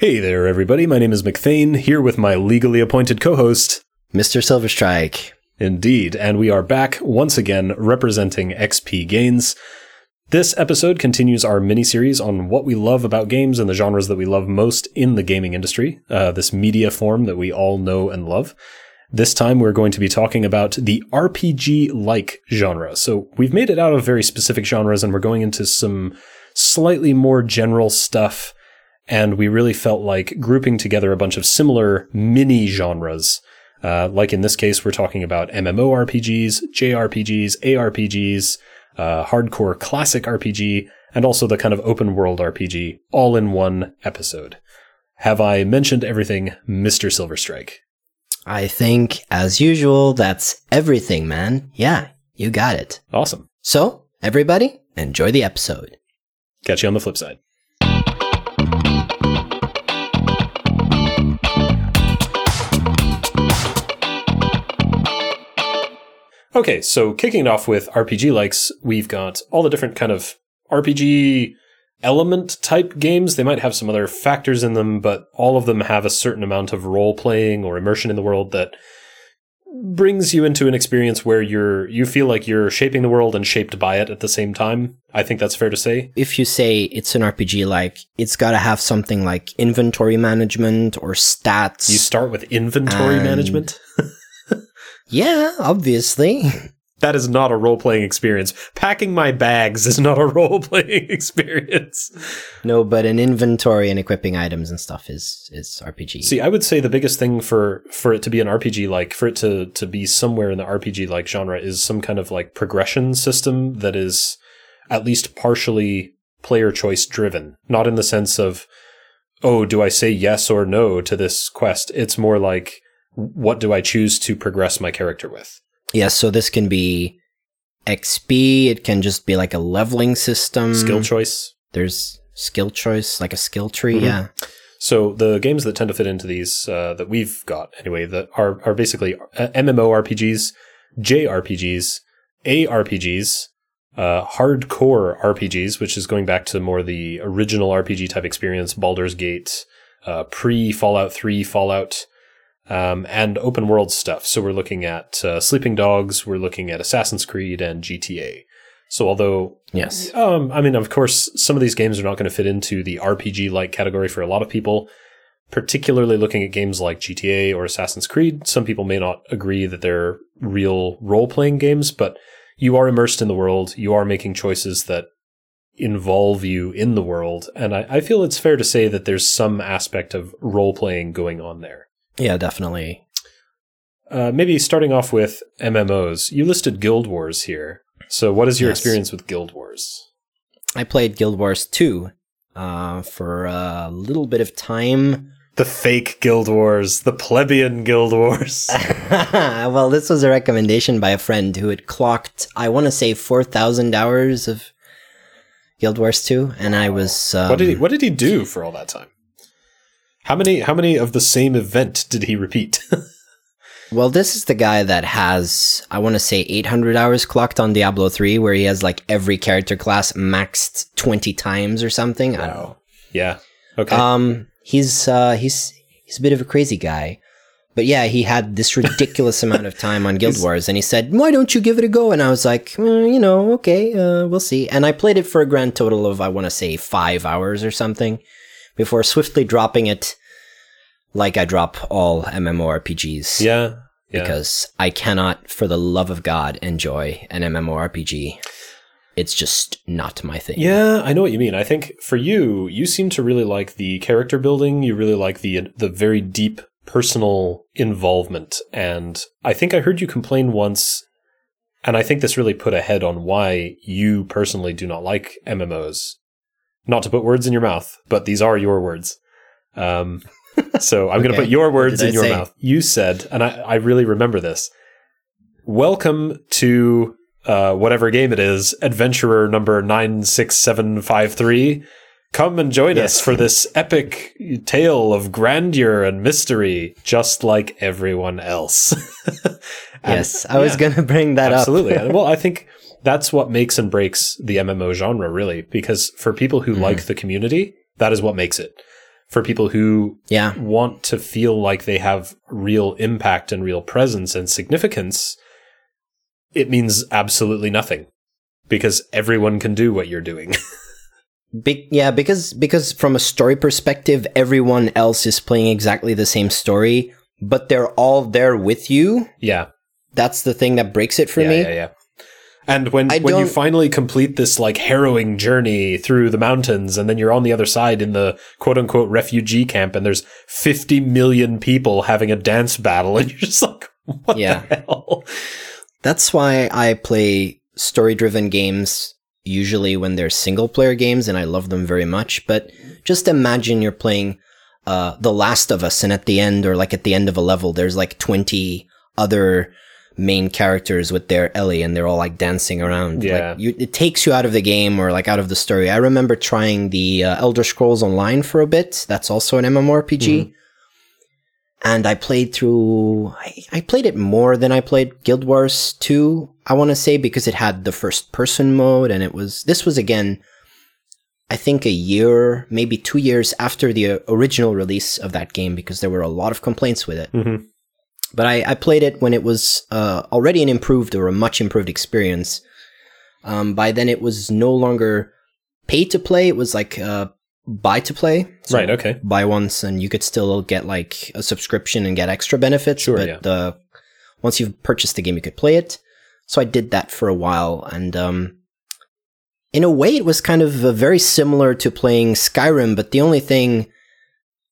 Hey there, everybody. My name is McThane, here with my legally appointed co host, Mr. Silverstrike. Indeed, and we are back once again representing XP Gains. This episode continues our mini series on what we love about games and the genres that we love most in the gaming industry, uh, this media form that we all know and love. This time we're going to be talking about the RPG like genre. So we've made it out of very specific genres and we're going into some slightly more general stuff and we really felt like grouping together a bunch of similar mini genres. Uh, like in this case, we're talking about MMORPGs, JRPGs, ARPGs, uh, hardcore classic RPG, and also the kind of open world RPG, all in one episode. Have I mentioned everything, Mr. Silverstrike? I think, as usual, that's everything, man. Yeah, you got it. Awesome. So, everybody, enjoy the episode. Catch you on the flip side. Okay, so kicking it off with RPG likes, we've got all the different kind of RPG element type games. They might have some other factors in them, but all of them have a certain amount of role playing or immersion in the world that brings you into an experience where you're you feel like you're shaping the world and shaped by it at the same time. I think that's fair to say. If you say it's an RPG like, it's got to have something like inventory management or stats. You start with inventory management. Yeah, obviously. That is not a role playing experience. Packing my bags is not a role playing experience. no, but an inventory and equipping items and stuff is is RPG. See, I would say the biggest thing for for it to be an RPG like, for it to to be somewhere in the RPG like genre is some kind of like progression system that is at least partially player choice driven. Not in the sense of oh, do I say yes or no to this quest? It's more like what do I choose to progress my character with? yes, so this can be XP. It can just be like a leveling system. Skill choice. There's skill choice, like a skill tree. Mhm. Yeah. So the games that tend to fit into these uh, that we've got anyway that are are basically uh, MMORPGs, JRPGs, ARPGs, uh, hardcore RPGs, which is going back to more the original RPG type experience, Baldur's Gate, uh, pre Fallout Three, Fallout, um, and open world stuff. So we're looking at uh, Sleeping Dogs, we're looking at Assassin's Creed and GTA. So although Yes. um, I mean, of course, some of these games are not going to fit into the RPG like category for a lot of people, particularly looking at games like GTA or Assassin's Creed. Some people may not agree that they're real role playing games, but you are immersed in the world. You are making choices that involve you in the world. And I, I feel it's fair to say that there's some aspect of role playing going on there. Yeah, definitely. Uh, maybe starting off with MMOs. You listed Guild Wars here. So, what is your Yes. experience with Guild Wars? I played Guild Wars 2 uh, for a little bit of time. The fake Guild Wars, the plebeian Guild Wars. well, this was a recommendation by a friend who had clocked, I want to say, 4,000 hours of Guild Wars 2. And I was. Um, what did he What did he do for all that time? How many How many of the same event did he repeat? Well, this is the guy that has, I want to say, 800 hours clocked on Diablo 3, where he has like every character class maxed 20 times or something. I don't know. yeah. Okay. Um, he's uh, he's he's a bit of a crazy guy, but yeah, he had this ridiculous amount of time on Guild Wars, and he said, "Why don't you give it a go?" And I was like, "Mm, you know, okay, uh, we'll see. And I played it for a grand total of I want to say five hours or something, before swiftly dropping it, like I drop all MMORPGs. yeah. Yeah. Because I cannot, for the love of God, enjoy an MMORPG. It's just not my thing. Yeah, I know what you mean. I think for you, you seem to really like the character building. You really like the the very deep personal involvement. And I think I heard you complain once, and I think this really put a head on why you personally do not like MMOs. Not to put words in your mouth, but these are your words. Um, so I'm going to put your words in I your say? mouth. You said, and I, I really remember this. Welcome to uh, whatever game it is, adventurer number 96753. Come and join us for this epic tale of grandeur and mystery, just like everyone else. And- Yes, I was yeah, going to bring that absolutely. up. And, well, I think that's what makes and breaks the MMO genre, really, because for people who Mhm. like the community, that is what makes it. for people who Yeah. want to feel like they have real impact and real presence and significance, it means absolutely nothing because everyone can do what you're doing. Be- yeah, because because from a story perspective, everyone else is playing exactly the same story, but they're all there with you. yeah. That's the thing that breaks it for yeah, me. yeah, yeah. And when I when you finally complete this like harrowing journey through the mountains and then you're on the other side in the quote unquote refugee camp and there's 50 million people having a dance battle and you're just like what Yeah. the hell? That's why I play story driven games usually when they're single player games and I love them very much. But just imagine you're playing uh, The Last of Us and at the end or like at the end of a level, there's like 20 other main characters with their Ellie and they're all like dancing around. Yeah. Like you, it takes you out of the game or like out of the story. I remember trying the uh, Elder Scrolls Online for a bit. That's also an MMORPG and I played through. I, I played it more than I played Guild Wars 2. I want to say because it had the first person mode, and it was this was again, I think a year, maybe two years after the uh, original release of that game, because there were a lot of complaints with it. Mhm. But I, I played it when it was uh, already an improved or a much improved experience. Um, by then, it was no longer pay to play; it was like uh, buy to play. So Right, okay. buy once and you could still get like a subscription and get extra benefits. Sure, but yeah. uh, once you've purchased the game, you could play it. So I did that for a while, and um, in a way, it was kind of uh, very similar to playing Skyrim. But the only thing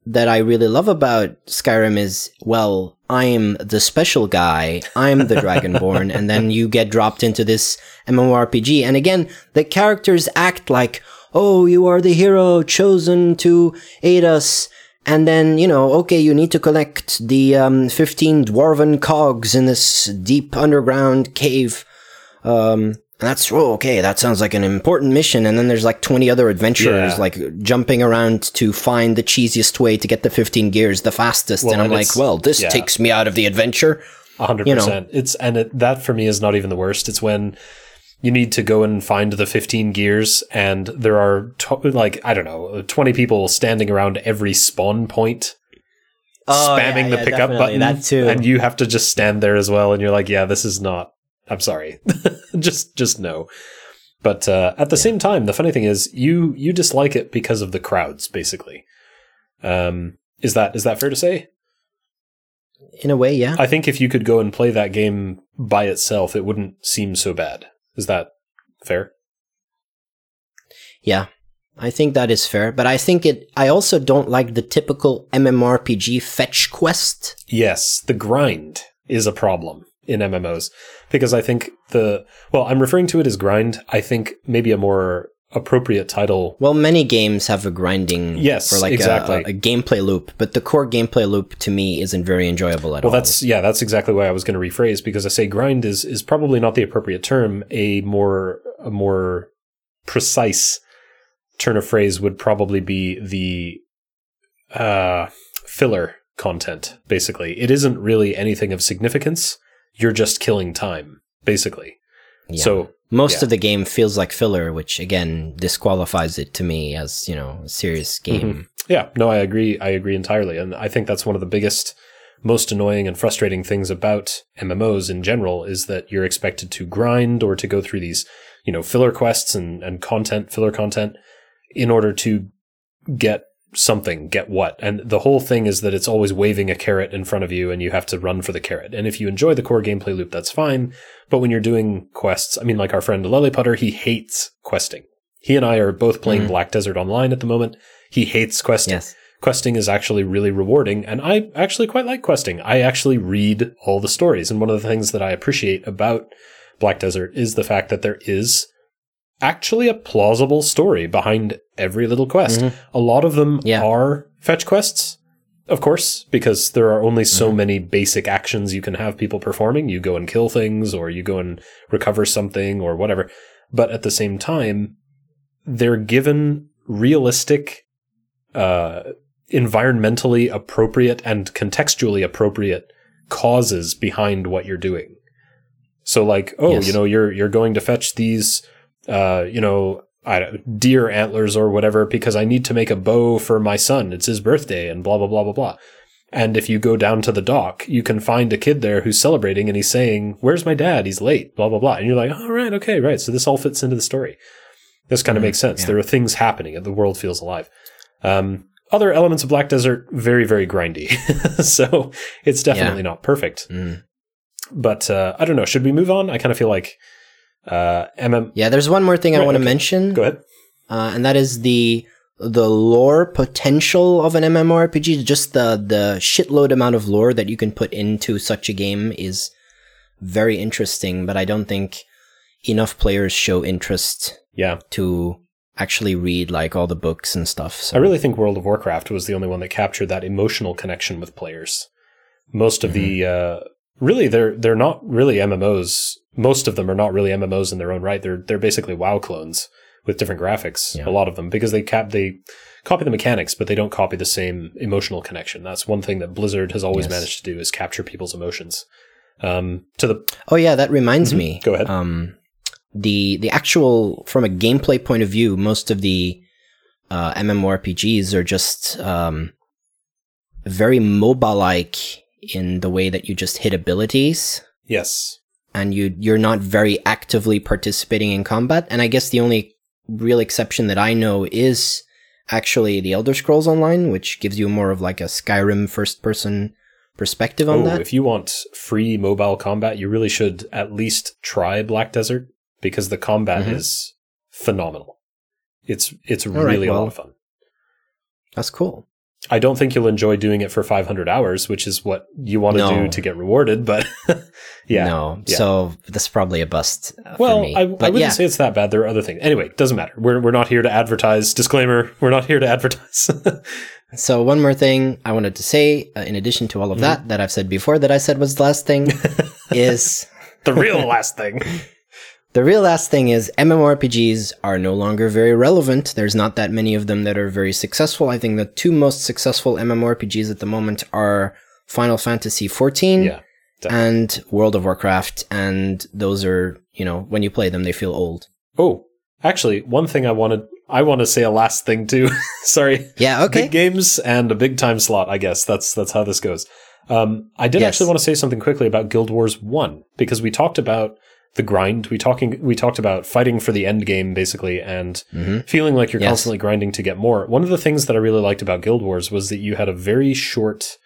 that I really love about Skyrim is, well, I'm the special guy. I'm the Dragonborn, and then you get dropped into this MMORPG. And again, the characters act like, oh, you are the hero chosen to aid us. And then, you know, okay, you need to collect the um, 15 dwarven cogs in this deep underground cave. Um, that's, oh, okay, that sounds like an important mission. And then there's like 20 other adventurers, Yeah. like jumping around to find the cheesiest way to get the 15 gears the fastest. Well, and I'm and like, well, this yeah. takes me out of the adventure. A hundred You know. It's and it, that for me is not even the worst. It's when you need to go and find the 15 gears and there are to- like I don't know 20 people standing around every spawn point Oh, spamming yeah, the pickup button That too. and you have to just stand there as well and you're like yeah this is not I'm sorry just just no but uh, at the same time the funny thing is you you dislike it because of the crowds basically um is that is that fair to say In a way, yeah. I think if you could go and play that game by itself, it wouldn't seem so bad. Is that fair? Yeah, I think that is fair. But I think it. I also don't like the typical MMORPG fetch quest. Yes, the grind is a problem in MMOs because I think the well, I'm referring to it as grind. I think maybe a more appropriate title. Well, many games have a grinding. Yes, or like a- exactly. a, a gameplay loop, but the core gameplay loop to me isn't very enjoyable at Well, all. Well, that's yeah, that's exactly why I was going to rephrase because I say grind is is probably not the appropriate term. A more a more precise turn of phrase would probably be the uh, filler content. Basically, it isn't really anything of significance. You're just killing time, basically. Yeah. So Most yeah. of the game feels like filler, which again disqualifies it to me as you know a serious game. Mhm. Yeah, no, I agree. I agree entirely, and I think that's one of the biggest, most annoying and frustrating things about MMOs in general is that you're expected to grind or to go through these, you know, filler quests and and content, filler content, in order to get something, get what. And the whole thing is that it's always waving a carrot in front of you, and you have to run for the carrot. And if you enjoy the core gameplay loop, that's fine. But when you're doing quests, I mean, like our friend Lilliputter, he hates questing. He and I are both playing Mhm. Black Desert Online at the moment. He hates questing. Yes. Questing is actually really rewarding, and I actually quite like questing. I actually read all the stories, and one of the things that I appreciate about Black Desert is the fact that there is actually a plausible story behind every little quest. Mhm. A lot of them Yeah. are fetch quests, of course, because there are only so Mhm. many basic actions you can have people performing. You go and kill things, or you go and recover something, or whatever. But at the same time, they're given realistic, uh, environmentally appropriate and contextually appropriate causes behind what you're doing. So like, oh, Yes. you know, you're you're going to fetch these uh, you know, I deer antlers or whatever because I need to make a bow for my son. It's his birthday and blah blah blah blah blah. And if you go down to the dock, you can find a kid there who's celebrating and he's saying, "Where's my dad? He's late." Blah blah blah. And you're like, "All right, okay, right." So this all fits into the story. This kind of Mhm, makes sense. yeah. There are things happening and the world feels alive. Um, other elements of Black Desert, very, very grindy. so it's definitely not perfect. Mm. But uh, I don't know. Should we move on? I kind of feel like uh, MM. Yeah, there's one more thing I want to okay. mention, Go ahead. uh, and that is the the lore potential of an MMORPG. Just the the shitload amount of lore that you can put into such a game is very interesting. But I don't think enough players show interest Yeah. to actually read like all the books and stuff. So I really think World of Warcraft was the only one that captured that emotional connection with players. Most of the Mm-hmm. uh, really they're they're not really MMOs. Most of them are not really MMOs in their own right. They're they're basically WoW clones with different graphics. Yeah. A lot of them because they cap they copy the mechanics, but they don't copy the same emotional connection. That's one thing that Blizzard has always Yes. managed to do is capture people's emotions. Um, to the Oh yeah, that reminds Mhm. me. Go ahead. Um, the the actual from a gameplay point of view, most of the uh, MMORPGs are just um, very mobile-like in the way that you just hit abilities, yes, and you you're not very actively participating in combat. And I guess the only real exception that I know is actually the Elder Scrolls Online, which gives you more of like a Skyrim first-person perspective on oh, that. if you want free mobile combat, you really should at least try Black Desert because the combat Mhm. is phenomenal. It's it's right, really a lot of fun. That's cool. I don't think you'll enjoy doing it for 500 hours, which is what you want to No. do to get rewarded. But yeah, No, yeah. so that's probably a bust uh, for well. I, I wouldn't yeah, say it's that bad. There are other things. Anyway, doesn't matter. We're we're not here to advertise. Disclaimer: We're not here to advertise. so one more thing I wanted to say, uh, in addition to all of Mhm. that that I've said before, that I said was the last thing, is the real last thing. The real last thing is MMORPGs are no longer very relevant. There's not that many of them that are very successful. I think the two most successful MMORPGs at the moment are Final Fantasy XIV Yeah, and World of Warcraft, and those are you know when you play them they feel old. Oh, actually, one thing I wanted, I want to say a last thing too. Sorry. Yeah. Okay. Big games and a big time slot. I guess that's that's how this goes. Um, I did Yes. actually want to say something quickly about Guild Wars One because we talked about the grind. We talking we talked about fighting for the end game basically and hmm feeling like you're Yes. constantly grinding to get more. One of the things that I really liked about Guild Wars was that you had a very short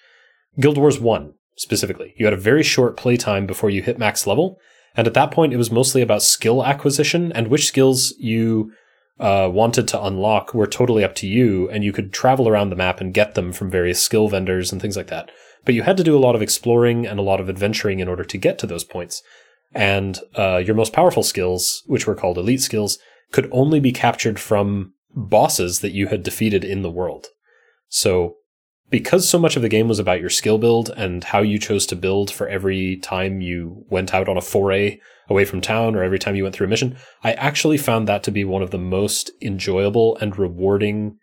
Guild Wars 1 specifically. You had a very short playtime before you hit max level, and at that point it was mostly about skill acquisition and which skills you uh, wanted to unlock were totally up to you, and you could travel around the map and get them from various skill vendors and things like that. But you had to do a lot of exploring and a lot of adventuring in order to get to those points. And uh, your most powerful skills, which were called elite skills, could only be captured from bosses that you had defeated in the world. So, because so much of the game was about your skill build and how you chose to build for every time you went out on a foray away from town or every time you went through a mission, I actually found that to be one of the most enjoyable and rewarding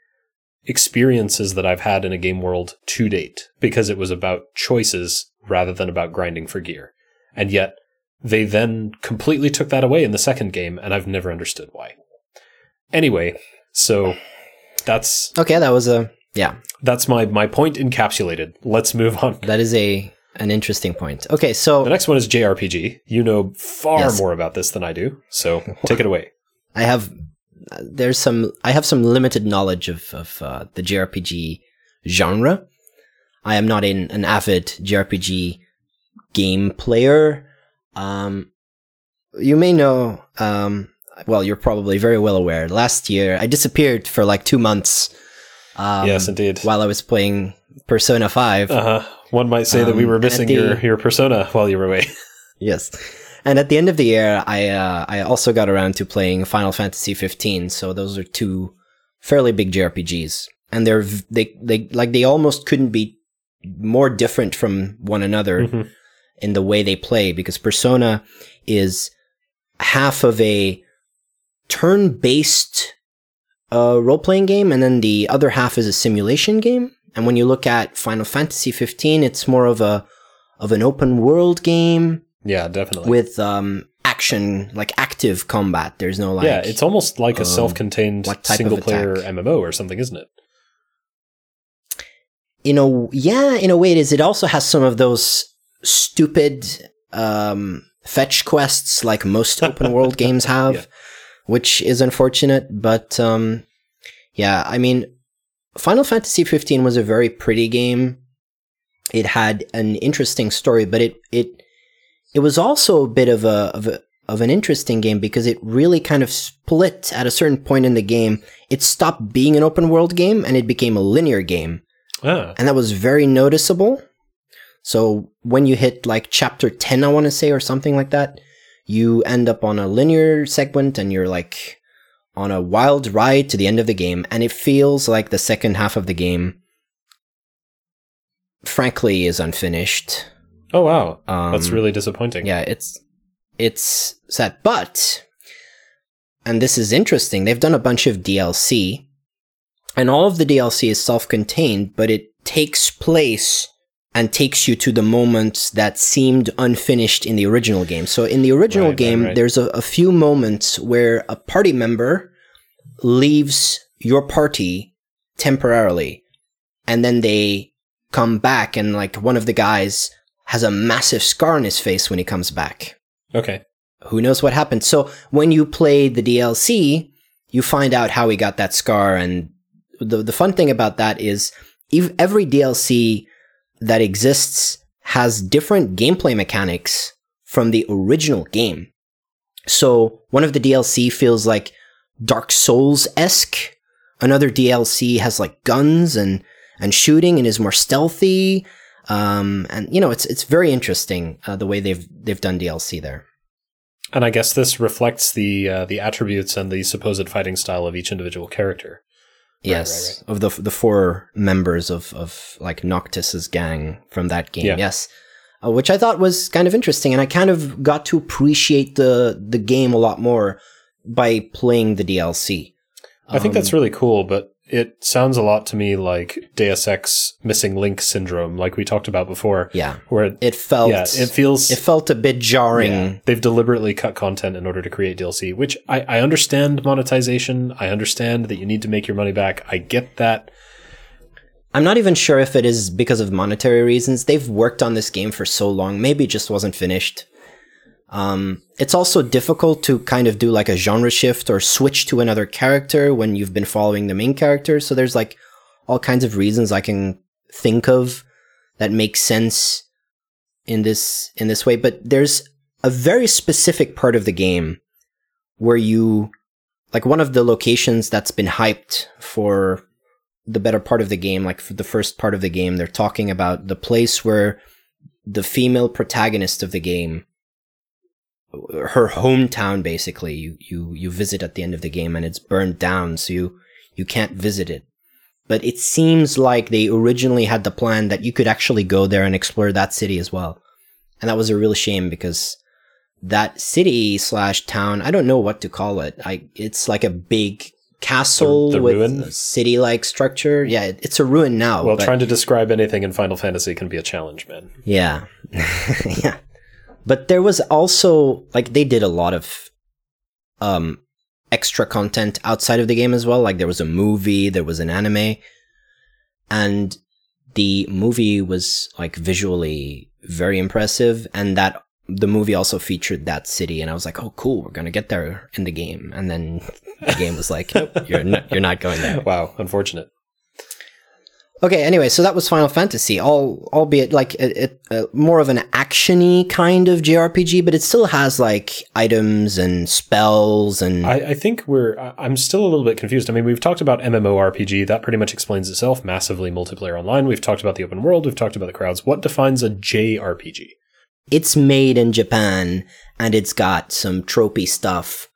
experiences that I've had in a game world to date because it was about choices rather than about grinding for gear. And yet, they then completely took that away in the second game, and I've never understood why. Anyway, so that's Okay, that was a yeah. that's my my point encapsulated. Let's move on. That is a an interesting point. Okay, so The next one is JRPG. You know far Yes. more about this than I do, so take it away. I have there's some I have some limited knowledge of of uh, the JRPG genre. I am not an, an avid JRPG game player. Um, you may know. Um, well, you're probably very well aware. Last year, I disappeared for like two months. Um, yes, indeed. while I was playing Persona Five. Uh huh. One might say that we Um, were missing the- your your persona while you were away. Yes. And at the end of the year, I uh, I also got around to playing Final Fantasy 15. So those are two fairly big JRPGs, and they're they they like they almost couldn't be more different from one another Mhm. In the way they play because Persona is half of a turn-based uh, role-playing game, and then the other half is a simulation game. And when you look at Final Fantasy 15, it's more of a of an open world game Yeah, definitely. with um, action, like active combat. There's no like. yeah, it's almost like a um, self-contained what type of single player? MMO or something, isn't it? in a yeah, in a way it is. It also has some of those stupid um, fetch quests like most open world games have, Yeah. which is unfortunate. But um, yeah, I mean, Final Fantasy 15 was a very pretty game. It had an interesting story, but it it it was also a bit of a of a of an interesting game because it really kind of split at a certain point in the game. It stopped being an open world game and it became a linear game Ah, and that was very noticeable. So when you hit like chapter 10, I want to say, or something like that, you end up on a linear segment and you're like on a wild ride to the end of the game. And it feels like the second half of the game, frankly, is unfinished. oh wow, Um, that's really disappointing. yeah, it's it's sad, but and this is interesting. They've done a bunch of DLC, and all of the DLC is self-contained, but it takes place and takes you to the moments that seemed unfinished in the original game. So in the original Right, game, right. there's a, a few moments where a party member leaves your party temporarily, and then they come back, and like one of the guys has a massive scar on his face when he comes back Okay. who knows what happened. So when you play the DLC, you find out how he got that scar. And the, the fun thing about that is ev- every DLC that exists has different gameplay mechanics from the original game. So one of the DLC feels like Dark Souls esque. Another DLC has like guns and, and shooting and is more stealthy. Um, and you know, it's, it's very interesting, uh, the way they've, they've done DLC there. And I guess this reflects the uh, the attributes and the supposed fighting style of each individual character. Yes, of the the four members of of like Noctis's gang from that game. Yeah. Yes, uh, which I thought was kind of interesting, and I kind of got to appreciate the the game a lot more by playing the DLC. I think that's Um, really cool, but it sounds a lot to me like Deus Ex missing link syndrome, like we talked about before, yeah. where It felt yeah, it feels it felt a bit jarring. Yeah, they've deliberately cut content in order to create DLC, which I, I understand monetization. I understand that you need to make your money back. I get that. I'm not even sure if it is because of monetary reasons. They've worked on this game for so long. Maybe it just wasn't finished. Um, it's also difficult to kind of do like a genre shift or switch to another character when you've been following the main character. So there's like all kinds of reasons I can think of that make sense in this in this way. But there's a very specific part of the game where you like one of the locations that's been hyped for the better part of the game, like for the first part of the game, they're talking about the place where the female protagonist of the game, her hometown, basically, you, you, you visit at the end of the game and it's burned down. So you, you can't visit it. But it seems like they originally had the plan that you could actually go there and explore that city as well. And that was a real shame because that city slash town, I don't know what to call it. I, it's like a big castle The- the with ruin? a city-like structure. Yeah, it, it's a ruin now. Well, trying to describe anything in Final Fantasy can be a challenge, man. yeah. yeah. But there was also like they did a lot of um extra content outside of the game as well. Like there was a movie, there was an anime, and the movie was like visually very impressive and that the movie also featured that city and I was like, "Oh cool, we're to get there in the game." And then the game was like, nope, "You're not, you're not going there." Wow, unfortunate. Okay, anyway, so that was Final Fantasy, all albeit like uh, more of an actiony kind of JRPG, but it still has like items and spells and I, I think we're. I'm still a little bit confused. I mean, we've talked about MMORPG. That pretty much explains itself. Massively multiplayer online. We've talked about the open world. We've talked about the crowds. What defines a JRPG? it's made in Japan and it's got some tropey stuff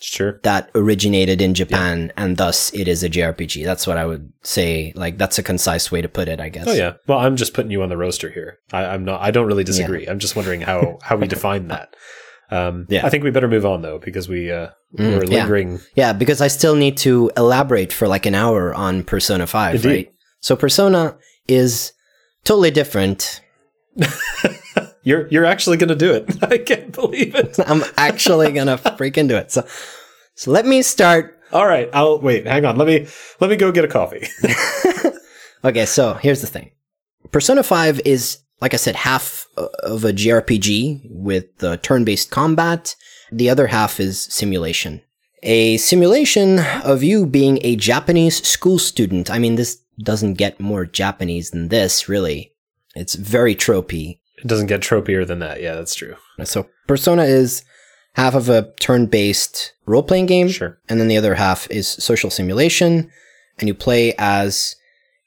Sure. that originated in Japan and thus it is a JRPG. That's what I would say. Like that's a concise way to put it, I guess. Oh yeah. Well, I'm just putting you on the roster here. I, I'm not. I don't really disagree. I'm just wondering how how we define that. Um, Yeah. I think we better move on though because we uh, Mm, we're yeah. lingering. Yeah, because I still need to elaborate for like an hour on Persona 5, Indeed. right? So Persona is totally different. You're you're actually going to do it. I can't believe it. I'm actually gonna freaking do it. So, so let me start. All right, I'll wait. Hang on. Let me let me go get a coffee. Okay, so here's the thing. Persona 5 is, like I said, half of a JRPG with uh, turn-based combat. The other half is simulation. A simulation of you being a Japanese school student. I mean, this doesn't get more Japanese than this, really. It's very tropey. It doesn't get tropier than that. Yeah, that's true. So Persona is half of a turn-based role-playing game, Sure. and then the other half is social simulation, and you play as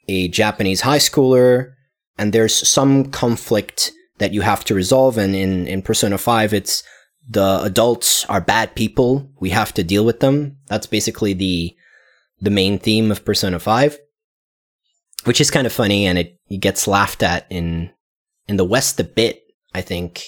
a Japanese high schooler, and there's some conflict that you have to resolve. And in, in Persona 5, it's the adults are bad people. We have to deal with them. That's basically the the main theme of Persona 5. Which is kind of funny and it, it gets laughed at in in the West a bit, I think,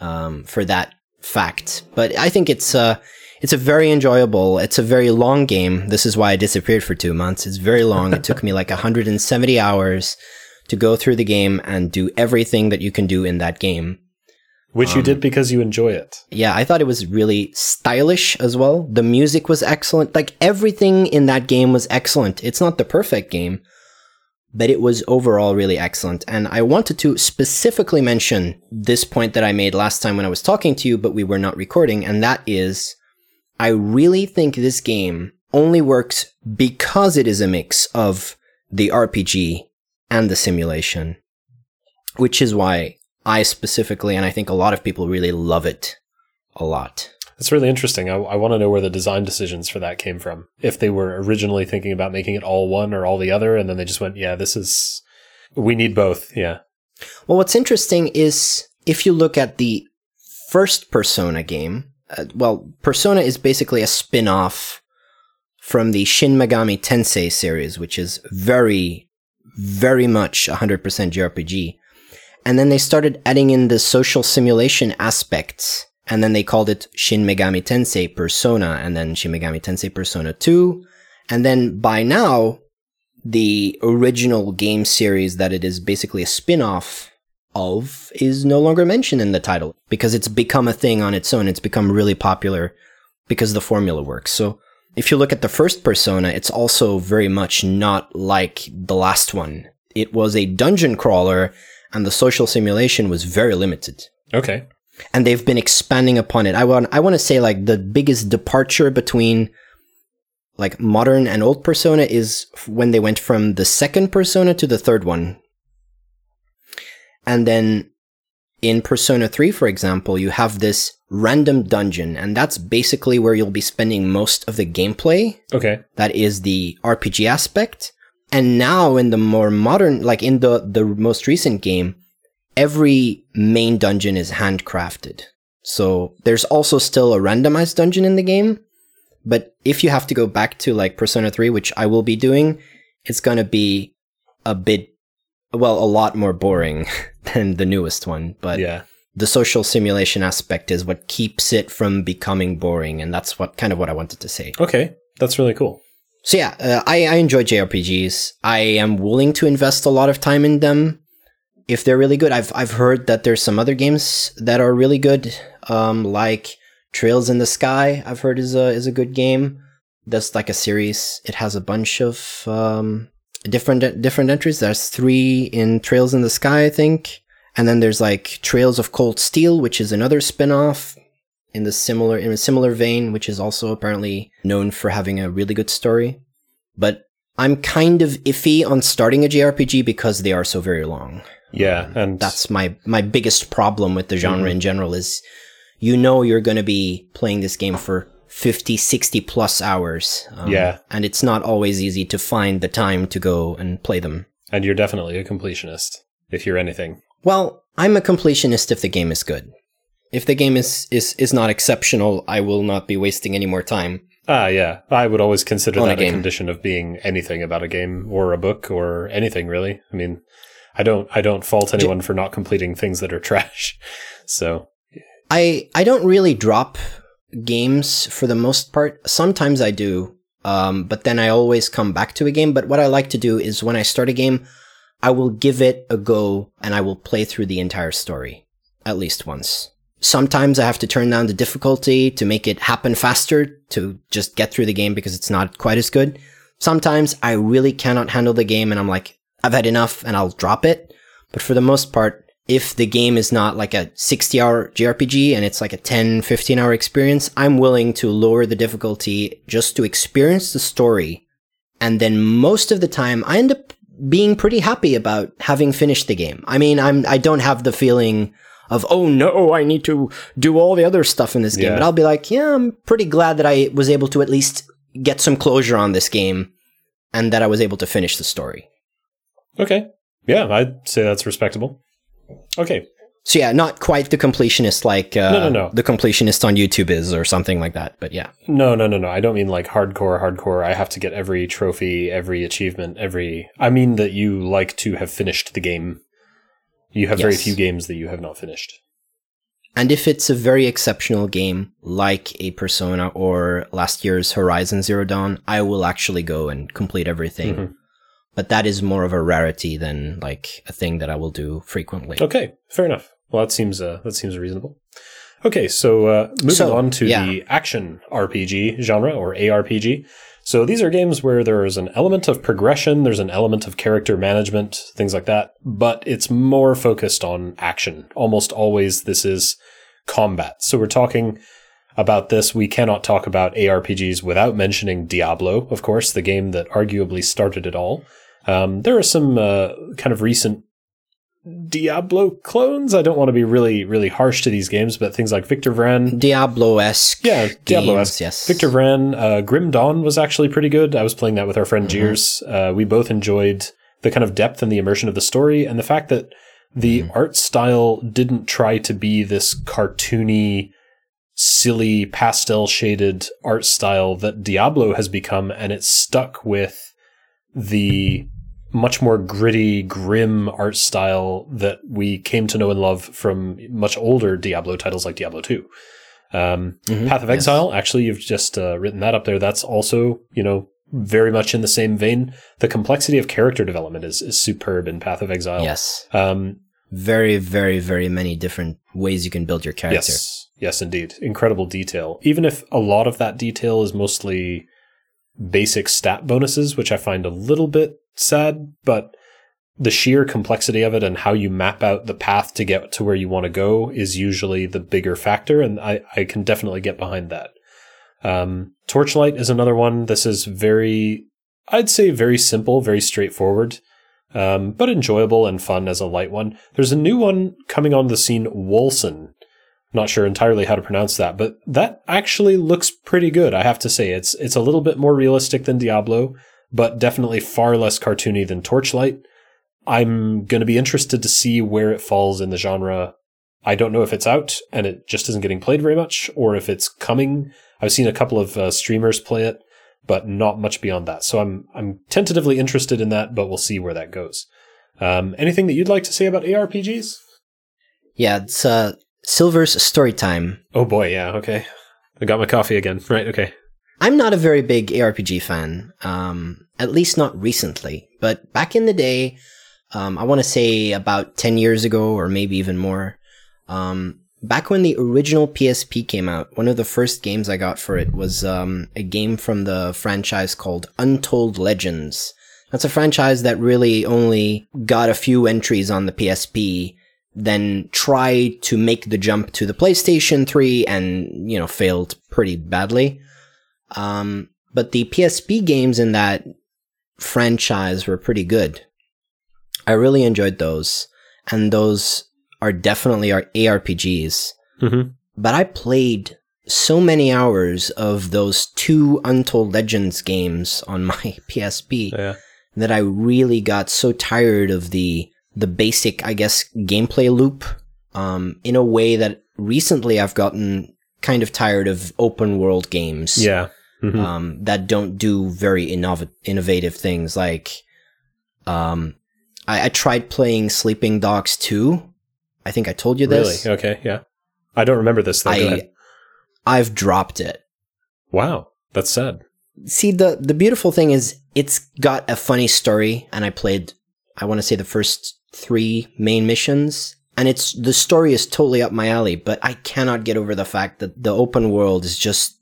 um, for that fact. But I think it's uh it's a very enjoyable. It's a very long game. This is why I disappeared for two months. It's very long. it took me like 170 hours to go through the game and do everything that you can do in that game. Which you did because you enjoy it. Yeah, I thought it was really stylish as well. The music was excellent. Like everything in that game was excellent. It's not the perfect game, but it was overall really excellent. And I wanted to specifically mention this point that I made last time when I was talking to you, but we were not recording. And that is, I really think this game only works because it is a mix of the RPG and the simulation, which is why I specifically, and I think a lot of people really love it a lot. It's really interesting. I, I want to know where the design decisions for that came from. If they were originally thinking about making it all one or all the other, and then they just went, yeah, this is, we need both. Yeah. Well, what's interesting is if you look at the first Persona game, uh, well, Persona is basically a spin off from the Shin Megami Tensei series, which is very, very much 100% JRPG. And then they started adding in the social simulation aspects. And then they called it Shin Megami Tensei Persona and then Shin Megami Tensei Persona 2. And then by now, the original game series that it is basically a spin-off of is no longer mentioned in the title because it's become a thing on its own. It's become really popular because the formula works. So if you look at the first Persona, it's also very much not like the last one. It was a dungeon crawler and the social simulation was very limited. Okay. And they've been expanding upon it. I want I want to say like the biggest departure between like modern and old Persona is when they went from the second Persona to the third one. And then in Persona 3, for example, you have this random dungeon, and that's basically where you'll be spending most of the gameplay. Okay. That is the RPG aspect. And now in the more modern, like in the, the most recent game, every main dungeon is handcrafted. So there's also still a randomized dungeon in the game. But if you have to go back to like Persona 3, which I will be doing, it's going to be a bit, well, a lot more boring than the newest one. But Yeah. the social simulation aspect is what keeps it from becoming boring. And that's what kind of what I wanted to say. Okay. That's really cool. So yeah, uh, I, I enjoy JRPGs. I am willing to invest a lot of time in them if they're really good. I've I've heard that there's some other games that are really good, um, like Trails in the Sky. I've heard is a is a good game. That's like a series. It has a bunch of um, different different entries. There's three in Trails in the Sky, I think, and then there's like Trails of Cold Steel, which is another spin-off in the similar in a similar vein, which is also apparently known for having a really good story. But I'm kind of iffy on starting a JRPG because they are so very long. Yeah. And That's my my biggest problem with the genre in general is you know you're going to be playing this game for 50 60 plus hours. Um, Yeah. and it's not always easy to find the time to go and play them. and you're definitely a completionist if you're anything. Well, I'm a completionist if the game is good. If the game is is is not exceptional, I will not be wasting any more time. Ah, yeah. I would always consider On a that a, condition of being anything about a game or a book or anything really. I mean, I don't I don't fault anyone for not completing things that are trash. So, I I don't really drop games for the most part. Sometimes I do, um, but then I always come back to a game. But what I like to do is when I start a game, I will give it a go and I will play through the entire story. at least once. Sometimes I have to turn down the difficulty to make it happen faster to just get through the game because it's not quite as good. Sometimes I really cannot handle the game and I'm like, I've had enough and I'll drop it. But for the most part, if the game is not like a 60 hour JRPG and it's like a 10, 15 hour experience, I'm willing to lower the difficulty just to experience the story. And then most of the time I end up being pretty happy about having finished the game. I mean, I'm, I don't have the feeling of, oh no, I need to do all the other stuff in this game. Yeah. But I'll be like, yeah, I'm pretty glad that I was able to at least get some closure on this game and that I was able to finish the story. Okay. Yeah, I'd say that's respectable. Okay. So yeah, not quite the completionist like uh, No, no, no. the completionist on YouTube is or something like that. But yeah, No, no, no, no. I don't mean like hardcore, hardcore. I have to get every trophy, every achievement, every. I mean that you like to have finished the game. You have very few games that you have not finished. and if it's a very exceptional game like a Persona or last year's Horizon Zero Dawn, I will actually go and complete everything. Mhm. But that is more of a rarity than like a thing that I will do frequently. Okay, fair enough. Well, that seems uh, that seems reasonable. Okay, so uh, moving So, on to yeah. the action RPG genre or ARPG. So these are games where there is an element of progression, there's an element of character management, things like that, but it's more focused on action. Almost always this is combat. So we're talking about this. We cannot talk about ARPGs without mentioning Diablo, of course, the game that arguably started it all. Um, there are some uh, kind of recent Diablo clones. I don't want to be really, really harsh to these games, but things like Victor Vran. Diablo esque. Yeah, Diablo esque. Yes. Victor Vran, uh, Grim Dawn was actually pretty good. I was playing that with our friend Mm-hmm. Jeers. Uh, we both enjoyed the kind of depth and the immersion of the story and the fact that the Mm-hmm. art style didn't try to be this cartoony, silly, pastel shaded art style that Diablo has become, and it's stuck with the much more gritty, grim art style that we came to know and love from much older Diablo titles like Diablo 2. Um, Mhm, Path of yes. Exile, actually, you've just uh, written that up there. That's also, you know, very much in the same vein. The complexity of character development is, is superb in Path of Exile. Yes. Um, Very, very, very many different ways you can build your character. Yes. Yes, indeed. Incredible detail. Even if a lot of that detail is mostly basic stat bonuses, which I find a little bit sad, but the sheer complexity of it and how you map out the path to get to where you want to go is usually the bigger factor, and I, I can definitely get behind that. Um, Torchlight is another one. This is very, I'd say very simple, very straightforward, um, but enjoyable and fun as a light one. There's a new one coming on the scene, Wolcen. Not sure entirely how to pronounce that, but that actually looks pretty good. I have to say, it's it's a little bit more realistic than Diablo, but definitely far less cartoony than Torchlight. I'm going to be interested to see where it falls in the genre. I don't know if it's out and it just isn't getting played very much, or if it's coming. I've seen a couple of uh, streamers play it, but not much beyond that. So I'm I'm tentatively interested in that, but we'll see where that goes. Um, anything that you'd like to say about ARPGs? Yeah, it's uh, Silver's story time. Oh boy, yeah, okay. I got my coffee again. Right, okay. I'm not a very big ARPG fan, um, at least not recently. But back in the day, um, I want to say about 10 years ago or maybe even more, um, back when the original PSP came out, one of the first games I got for it was um, a game from the franchise called Untold Legends. That's a franchise that really only got a few entries on the PSP, then tried to make the jump to the PlayStation 3 and, you know, failed pretty badly. Um, but the PSP games in that franchise were pretty good. I really enjoyed those, and those are definitely our ARPGs. Mm-hmm. But I played so many hours of those two Untold Legends games on my PSP Yeah. that I really got so tired of the the basic, I guess, gameplay loop. Um, in a way that recently I've gotten kind of tired of open world games Yeah. Mhm. um, that don't do very innov- innovative things. Like, um, I, I tried playing Sleeping Dogs 2. I think I told you this. really? Okay, yeah. I don't remember this though. I, I've dropped it. Wow. That's sad. See, the, the beautiful thing is it's got a funny story and I played, I want to say the first three main missions and it's the story is totally up my alley, but I cannot get over the fact that the open world is just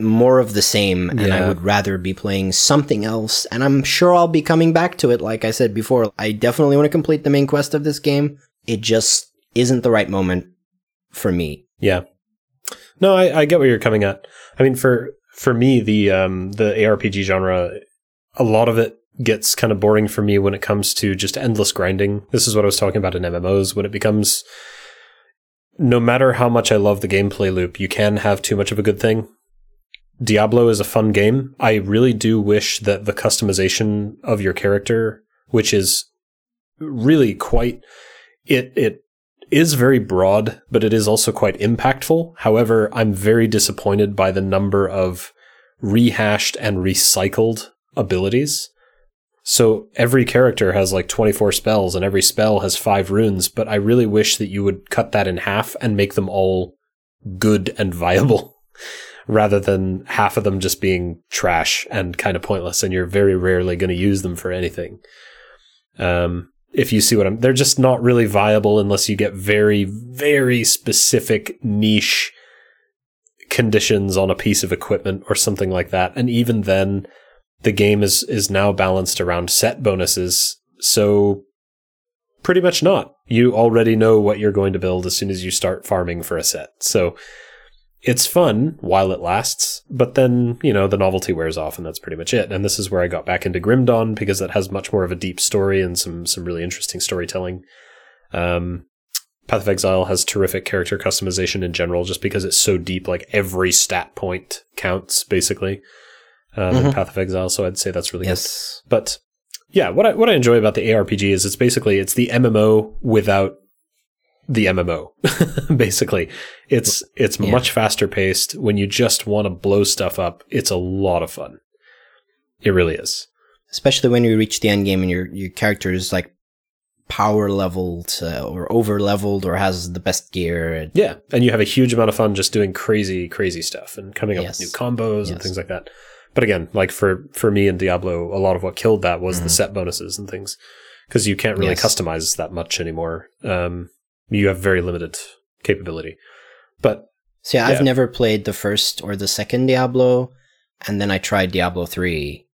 more of the same and I would rather be playing something else and I'm sure I'll be coming back to it like I said before. I definitely want to complete the main quest of this game. It just isn't the right moment for me. Yeah. No, I, I get where you're coming at. I mean, for for me, the um the ARPG genre, a lot of it gets kind of boring for me when it comes to just endless grinding. This is what I was talking about in MMOs when it becomes. No matter how much I love the gameplay loop, you can have too much of a good thing. Diablo is a fun game. I really do wish that the customization of your character, which is really quite it it is very broad, but it is also quite impactful. However, I'm very disappointed by the number of rehashed and recycled abilities. So every character has like 24 spells and every spell has five runes, but I really wish that you would cut that in half and make them all good and viable rather than half of them just being trash and kind of pointless and you're very rarely going to use them for anything. Um, if you see what I'm, they're just not really viable unless you get very, very specific niche conditions on a piece of equipment or something like that. And even then, the game is is now balanced around set bonuses. So pretty much not. You already know what you're going to build as soon as you start farming for a set. So it's fun while it lasts, but then, you know, the novelty wears off and that's pretty much it. And this is where I got back into Grim Dawn because it has much more of a deep story and some some really interesting storytelling. Um Path of Exile has terrific character customization in general just because it's so deep like every stat point counts basically. In Mhm. Path of Exile, so I'd say that's really good. Yes. But yeah, what I what I enjoy about the ARPG is it's basically it's the MMO without the MMO. basically, it's it's Yeah. much faster paced. When you just want to blow stuff up, it's a lot of fun. It really is. Especially when you reach the end game and your your character is like power leveled uh, or over leveled or has the best gear. Yeah, and you have a huge amount of fun just doing crazy, crazy stuff and coming up Yes. with new combos and things like that. But again, like for for me in Diablo, a lot of what killed that was the Mhm. set bonuses and things because you can't really Yes. customize that much anymore. Um, you have very limited capability. But see, yeah, I've never played the first or the second Diablo, and then I tried Diablo three,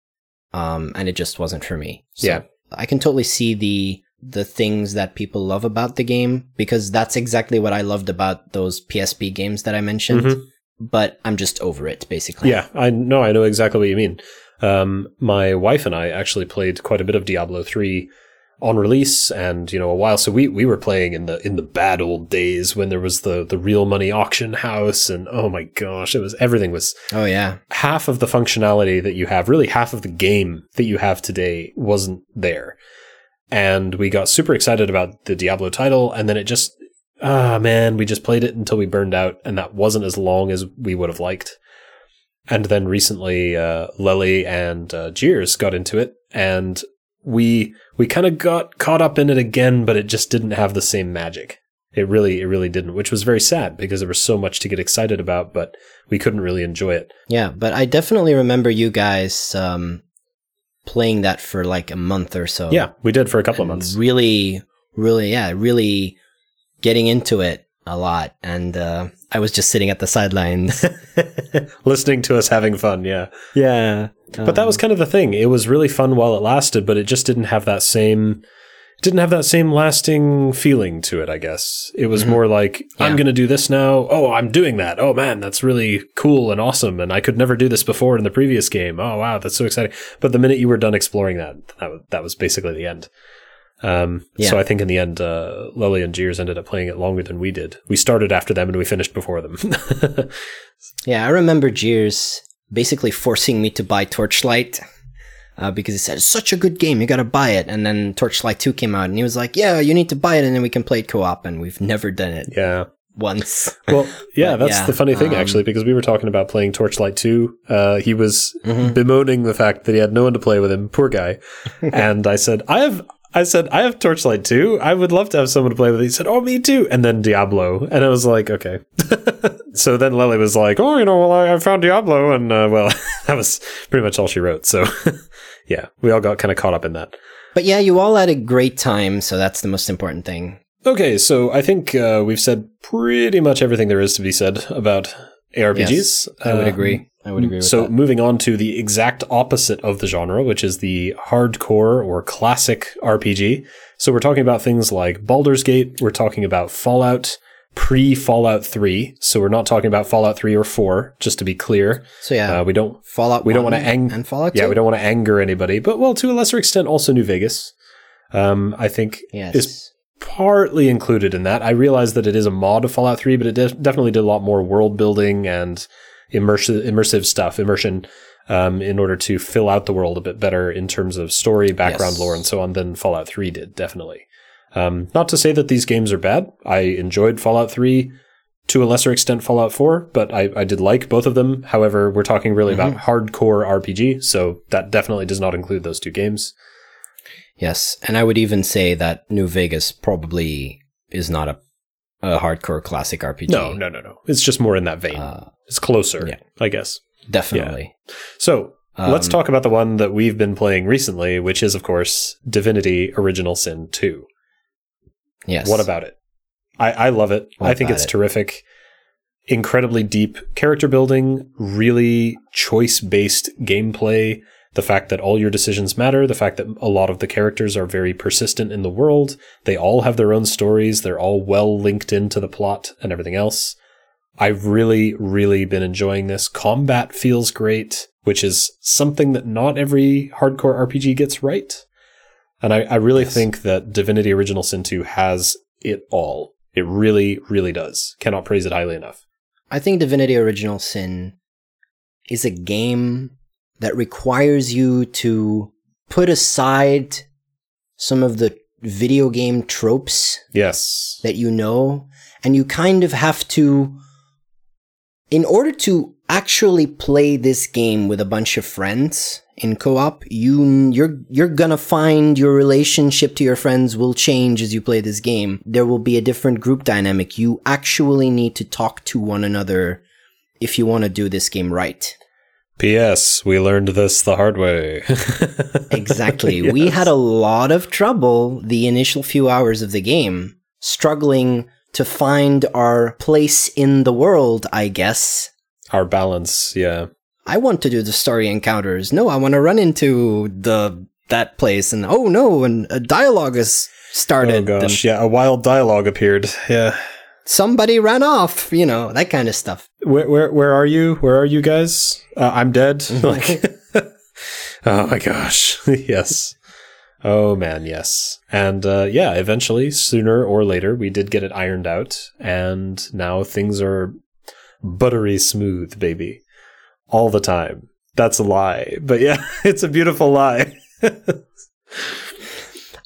um, and it just wasn't for me. So Yeah. I can totally see the the things that people love about the game because that's exactly what I loved about those PSP games that I mentioned. Mhm. But I'm just over it, basically. yeah, I know I know exactly what you mean. Um, my wife and I actually played quite a bit of Diablo three on release and you know a while so we we were playing in the in the bad old days when there was the the real money auction house and oh my gosh it was everything was Oh yeah. half of the functionality that you have, really half of the game that you have today wasn't there. And we got super excited about the Diablo title, and then it just, ah, man, we just played it until we burned out, and that wasn't as long as we would have liked. And then recently, uh, Lily and uh, Jeers got into it, and we we kind of got caught up in it again, but it just didn't have the same magic. It really, it really didn't, which was very sad because there was so much to get excited about, but we couldn't really enjoy it. Yeah, but I definitely remember you guys um, playing that for like a month or so. Yeah, we did for a couple of months. Really, really, yeah, really getting into it a lot. And uh, I was just sitting at the sidelines. Listening to us having fun, yeah. yeah. But that was kind of the thing. It was really fun while it lasted, but it just didn't have that same didn't have that same lasting feeling to it, I guess. It was Mhm. more like I'm going to do this now. Oh, I'm doing that. Oh man, that's really cool and awesome and I could never do this before in the previous game. Oh wow, that's so exciting. But the minute you were done exploring that, that that was basically the end. Um, Yeah. so I think in the end, uh, Lily and Jeers ended up playing it longer than we did. We started after them and we finished before them. Yeah, I remember Jeers basically forcing me to buy Torchlight uh, because he said, it's such a good game, you gotta buy it. And then Torchlight 2 came out and he was like, yeah, you need to buy it and then we can play it co op. And we've never done it yeah. once. Well, yeah, But that's yeah, the funny thing um, actually, because we were talking about playing Torchlight 2. Uh, he was Mhm. bemoaning the fact that he had no one to play with him. Poor guy. and I said, I have. I said, I have Torchlight too. I would love to have someone to play with. He said, Oh, me too. And then Diablo. And I was like, Okay. so then Lily was like, Oh, you know, well, I, I found Diablo. And, uh, well, that was pretty much all she wrote. So, yeah, we all got kind of caught up in that. But yeah, you all had a great time, so that's the most important thing. Okay, so I think uh, we've said pretty much everything there is to be said about ARPGs. Yes, I would Um, agree. I would agree with so that. So moving on to the exact opposite of the genre, which is the hardcore or classic RPG. So we're talking about things like Baldur's Gate. We're talking about Fallout pre Fallout 3. So we're not talking about Fallout 3 or 4, just to be clear. So yeah, Uh, we don't Fallout. we don't wanna ang- and Fallout. yeah, we don't want to anger anybody, but well, to a lesser extent, also New Vegas. Um, I think Yes. is partly included in that. I realize that it is a mod of Fallout 3, but it de- definitely did a lot more world building and immersive immersive stuff, immersion, um, in order to fill out the world a bit better in terms of story, background Yes. lore, and so on than Fallout 3 did. Definitely. Um, not to say that these games are bad. I enjoyed Fallout 3 to a lesser extent Fallout 4, but I, I did like both of them. However, we're talking really about hardcore RPG, so that definitely does not include those two games. Yes, and I would even say that New Vegas probably is not a, a hardcore classic RPG. No, no, no, no. It's just more in that vein. Uh, it's closer, yeah. I guess. definitely. So let's Um, talk about the one that we've been playing recently, which is, of course, Divinity Original Sin 2. Yes. What about it? I, I love it. What I think it's it? terrific. Incredibly deep character building, really choice based gameplay. The fact that all your decisions matter, the fact that a lot of the characters are very persistent in the world. They all have their own stories. They're all well linked into the plot and everything else. I've really, really been enjoying this. Combat feels great, which is something that not every hardcore RPG gets right. And I, I really Yes. think that Divinity Original Sin 2 has it all. It really, really does. Cannot praise it highly enough. I think Divinity Original Sin is a game that requires you to put aside some of the video game tropes Yes. that you know, and you kind of have to, in order to actually play this game with a bunch of friends in co-op, you you're you're gonna find your relationship to your friends will change as you play this game. There will be a different group dynamic. You actually need to talk to one another if you want to do this game right. P.S. We learned this the hard way. Exactly. We had a lot of trouble the initial few hours of the game, struggling to find our place in the world, I guess. Our balance, yeah. I want to do the story encounters. No, I want to run into the that place and oh no, and a dialogue has started. Oh and gosh, yeah, a wild dialogue appeared. Yeah. Somebody ran off, you know, that kind of stuff. Where where where are you? Where are you guys? Uh, I'm dead. like, oh my gosh, yes. Oh man, yes. And uh, yeah, eventually, sooner or later, we did get it ironed out, and now things are buttery smooth, baby, all the time. That's a lie, but yeah, it's a beautiful lie.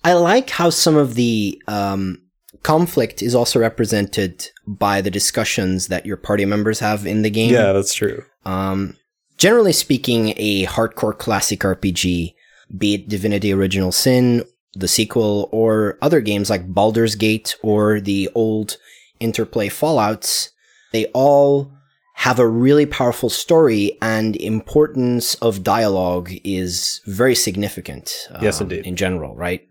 I like how some of the um, conflict is also represented by the discussions that your party members have in the game. yeah, that's true. Um, generally speaking, a hardcore classic RPG, be it Divinity Original Sin, the sequel, or other games like Baldur's Gate or the old Interplay Fallouts, they all have a really powerful story and importance of dialogue is very significant. Yes, um, indeed. In general, right?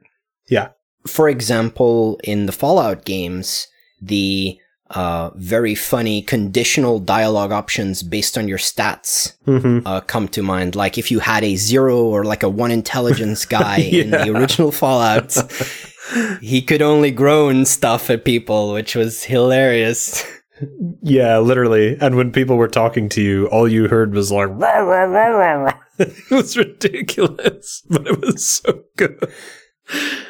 Yeah. For example, in the Fallout games, the uh, very funny conditional dialogue options based on your stats hmm uh, come to mind. Like if you had a zero or like a one intelligence guy in the original Fallout, he could only groan stuff at people, which was hilarious. Yeah, literally. And when people were talking to you, all you heard was like, it was ridiculous, but it was so good.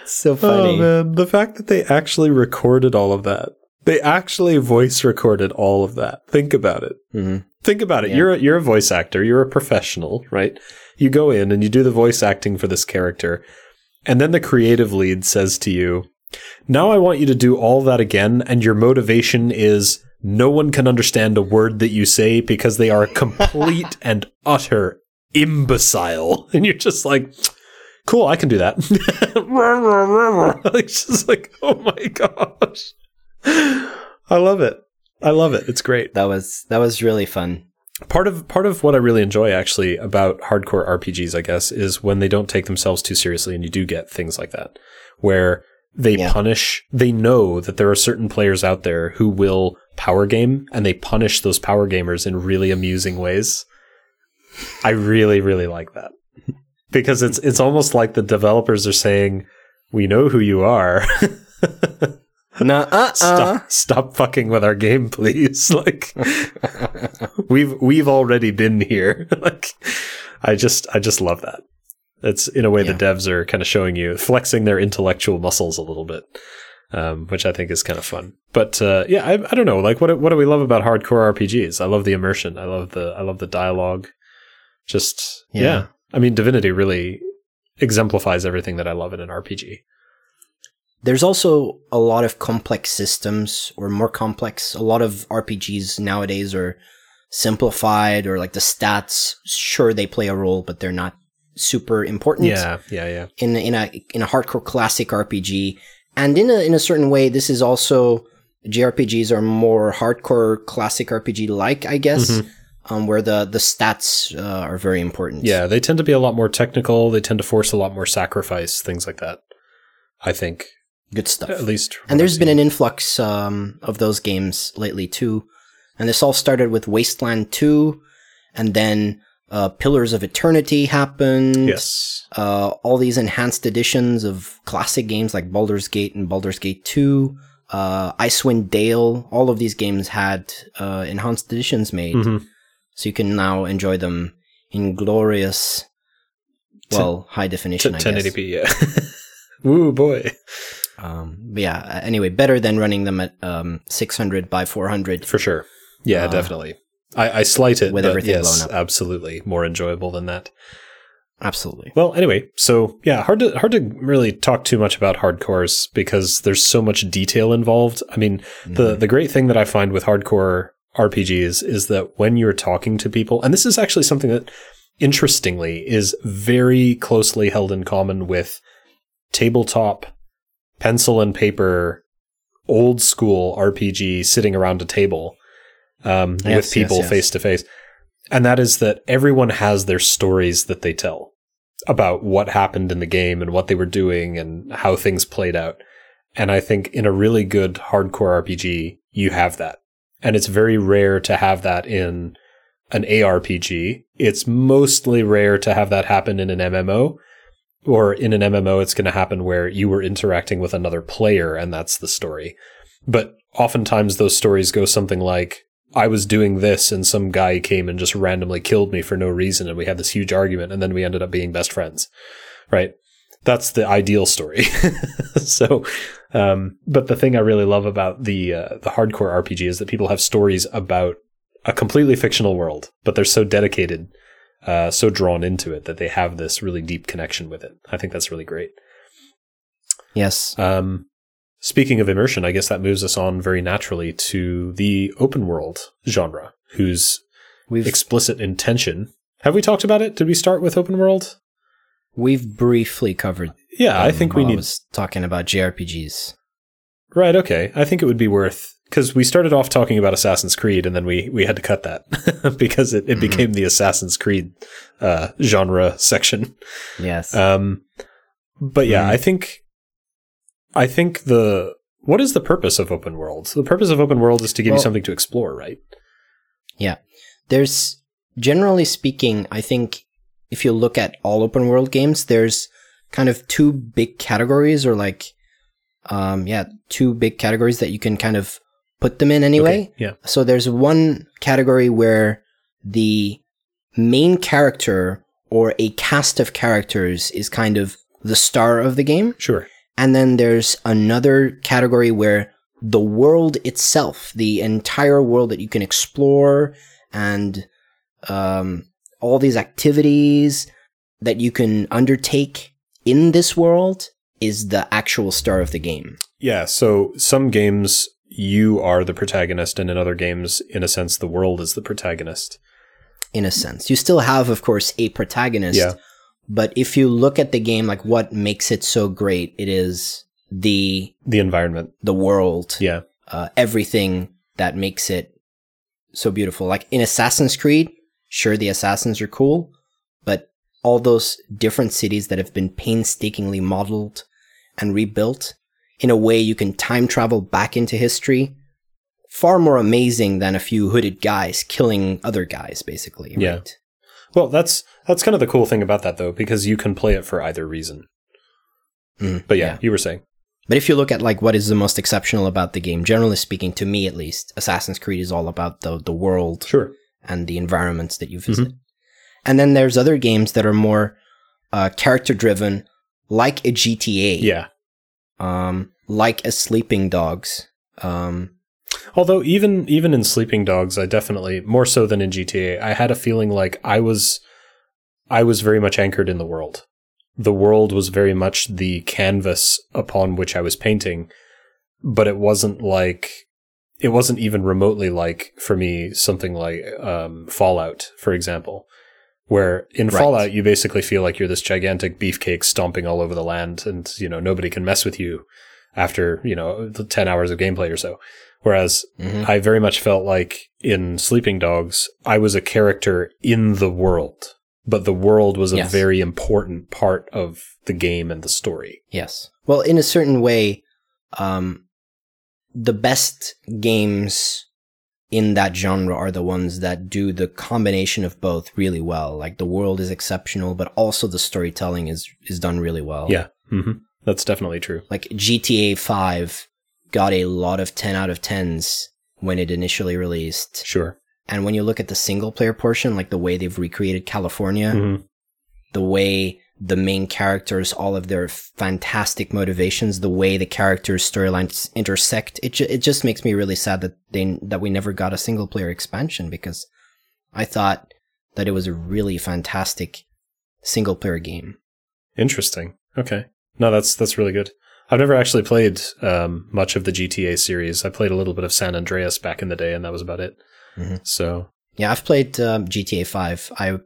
So Oh funny. man, the fact that they actually recorded all of that. They actually voice recorded all of that. Think about it. Mhm. Think about it. Yeah. You're a, you're a voice actor. You're a professional, right? You go in and you do the voice acting for this character, and then the creative lead says to you, "Now I want you to do all that again, and your motivation is no one can understand a word that you say because they are complete and utter imbecile." And you're just like, "Cool, I can do that." it's just like, "Oh my gosh." I love it. I love it. It's great That was that was really fun. part of part of what I really enjoy actually about hardcore RPGs, I guess, is when they don't take themselves too seriously, and you do get things like that, where they Yeah. punish they know that there are certain players out there who will power game and they punish those power gamers in really amusing ways i really really like that because it's it's almost like the developers are saying we know who you are. Nah, uh, uh. stop stop fucking with our game please. Like we've we've already been here. Like i just i just love that. It's in a way Yeah. the devs are kind of showing you flexing their intellectual muscles a little bit um, which i think is kind of fun. But uh, yeah I, I don't know. Like what what do we love about hardcore rpgs i love the immersion. I love the i love the dialogue. Just yeah, Yeah. I mean divinity really exemplifies everything that i love in an rpg There's also a lot of complex systems, or more complex. A lot of RPGs nowadays are simplified, or like the stats. Sure, they play a role, but they're not super important. yeah yeah yeah in in a in a hardcore classic RPG, and in a in a certain way, this is also JRPGs are more hardcore classic RPG like, I guess, Mhm. Um, where the the stats uh, are very important. Yeah, they tend to be a lot more technical. They tend to force a lot more sacrifice, things like that. I think, good stuff. at least. and there's been an influx um, of those games lately too. And this all started with Wasteland 2, and then uh, Pillars of Eternity happened. yes, Uh, all these enhanced editions of classic games like Baldur's Gate and Baldur's Gate 2, uh, Icewind Dale, all of these games had uh, enhanced editions made. Mhm. So you can now enjoy them in glorious, well, high T- definition, I guess. 1080p. Yeah. Woo boy, Um, but yeah, uh, anyway, better than running them at um, 600 by 400. for sure. Yeah, Uh, definitely. I, I slight it, with but everything yes, blown up. absolutely more enjoyable than that. Absolutely. Well, anyway, so yeah, hard to hard to really talk too much about hardcores because there's so much detail involved. I mean, the Mm-hmm. the great thing that I find with hardcore RPGs is that when you're talking to people, and this is actually something that interestingly is very closely held in common with tabletop pencil and paper old school RPG sitting around a table um, Yes, with people face to face. And that is that everyone has their stories that they tell about what happened in the game and what they were doing and how things played out. And I think in a really good hardcore RPG, you have that. And it's very rare to have that in an ARPG. It's mostly rare to have that happen in an MMO. Or in an MMO, it's going to happen where you were interacting with another player and that's the story. But oftentimes those stories go something like, I was doing this and some guy came and just randomly killed me for no reason and we had this huge argument and then we ended up being best friends. Right? That's the ideal story. so, um, but the thing I really love about the uh, the hardcore RPG is that people have stories about a completely fictional world, but they're so dedicated, uh, so drawn into it that they have this really deep connection with it. I think that's really great. Yes. Um, speaking of immersion, I guess that moves us on very naturally to the open world genre, whose We've explicit intention. Have we talked about it? Did we start with open world? we've briefly covered. Yeah, I think we I need. was talking about JRPGs. Right. Okay. I think it would be worth because we started off talking about Assassin's Creed, and then we we had to cut that because it, it Mhm. became the Assassin's Creed uh, genre section. Yes. Um, but yeah, Mhm. I think, I think the what is the purpose of open world? The purpose of open world is to give you something to explore, right? Yeah. There's generally speaking, I think if you look at all open world games, there's kind of two big categories or like um yeah, two big categories that you can kind of put them in anyway. Okay, Yeah. So there's one category where the main character or a cast of characters is kind of the star of the game. Sure. And then there's another category where the world itself, the entire world that you can explore and um, all these activities that you can undertake in this world is the actual star of the game. Yeah. So some games you are the protagonist, and in other games, in a sense, the world is the protagonist. in a sense. You still have, of course, a protagonist. Yeah. But if you look at the game, like what makes it so great, it is the The environment. the world, Yeah. uh, everything that makes it so beautiful. Like in Assassin's Creed, sure the assassins are cool, but all those different cities that have been painstakingly modeled and rebuilt, in a way you can time travel back into history, far more amazing than a few hooded guys killing other guys, basically. Yeah. Right? Well, that's that's kind of the cool thing about that though, because you can play it for either reason. Mm, But yeah, you were saying. But if you look at like what is the most exceptional about the game, generally speaking, to me at least, Assassin's Creed is all about the the world Sure. and the environments that you visit. And then there's other games that are more uh, character driven, like a GTA, Yeah. um, like a Sleeping Dogs. Um, Although even even in Sleeping Dogs, I definitely more so than in GTA, I had a feeling like I was I was very much anchored in the world. The world was very much the canvas upon which I was painting, but it wasn't like it wasn't even remotely like for me something like um, Fallout, for example, where in Right. Fallout you basically feel like you're this gigantic beefcake stomping all over the land, and you know nobody can mess with you after you know the ten hours of gameplay or so. Whereas mhm. I very much felt like in Sleeping Dogs, I was a character in the world, but the world was a Yes. very important part of the game and the story. Yes. Well, in a certain way, um, the best games in that genre are the ones that do the combination of both really well. Like the world is exceptional, but also the storytelling is is done really well. Yeah, hmm that's definitely true. Like GTA Five got a lot of ten out of tens when it initially released, Sure. and when you look at the single player portion, like the way they've recreated California, Mhm. the way the main characters, all of their fantastic motivations, the way the characters' storylines intersect, it ju- it just makes me really sad that they that we never got a single player expansion because I thought that it was a really fantastic single player game. Interesting. Okay. No, that's that's really good. I've never actually played um, much of the GTA series. I played a little bit of San Andreas back in the day, and that was about it. Mhm. So Yeah, I've played um, GTA Five. I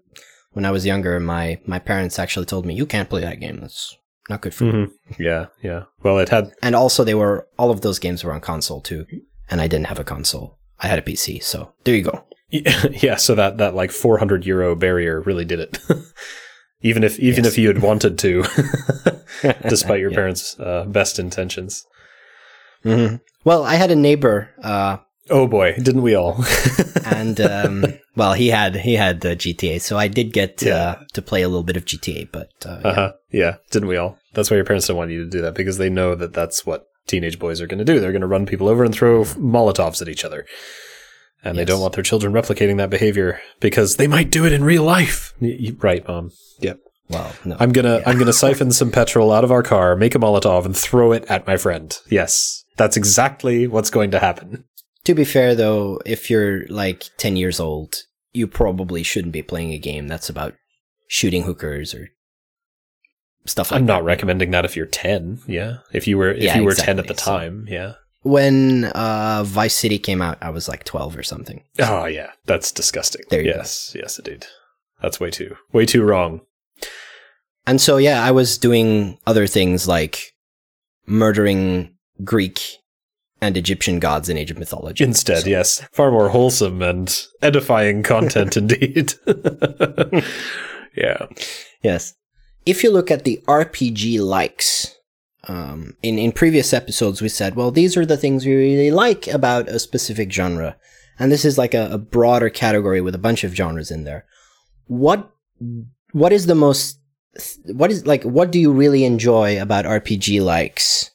when I was younger, my my parents actually told me you can't play that game. That's not good for you. mhm. yeah, yeah. Well, it had And also, they were all of those games were on console too, and I didn't have a console. I had a PC, so there you go. yeah. So that that like 400 euro barrier really did it. even if even Yes. if you had wanted to, despite your Yeah. parents' uh, best intentions. hmm Well, I had a neighbor, uh, Oh boy, didn't we all? and um, well, he had he had uh, GTA, so I did get uh, Yeah. to play a little bit of GTA. But uh, Uh huh. Yeah, didn't we all? That's why your parents don't want you to do that because they know that that's what teenage boys are going to do. They're going to run people over and throw Molotovs at each other. And they don't want their children replicating that behavior because they might do it in real life. Y- right, mom. Yep. well, no, I'm gonna I'm gonna siphon some petrol out of our car, make a Molotov, and throw it at my friend. Yes, that's exactly what's going to happen. To be fair though, if you're like ten years old, you probably shouldn't be playing a game that's about shooting hookers or stuff like that. I'm that. not recommending that if you're 10. Yeah, if you were if Yeah, you were 10 at exactly. the So- time. Yeah. When uh, Vice City came out, I was like twelve or something. Oh yeah, that's disgusting. There you yes, yes, indeed. That's way too way too wrong. And so, yeah, I was doing other things like murdering Greek and Egyptian gods in Age of Mythology. Instead, So- yes, far more wholesome and edifying content indeed. yeah. Yes. If you look at the RPG likes, um, in, in previous episodes, we said, well, these are the things we really like about a specific genre. And this is like a, a broader category with a bunch of genres in there. What, what is the most, what is like, what do you really enjoy about RPG likes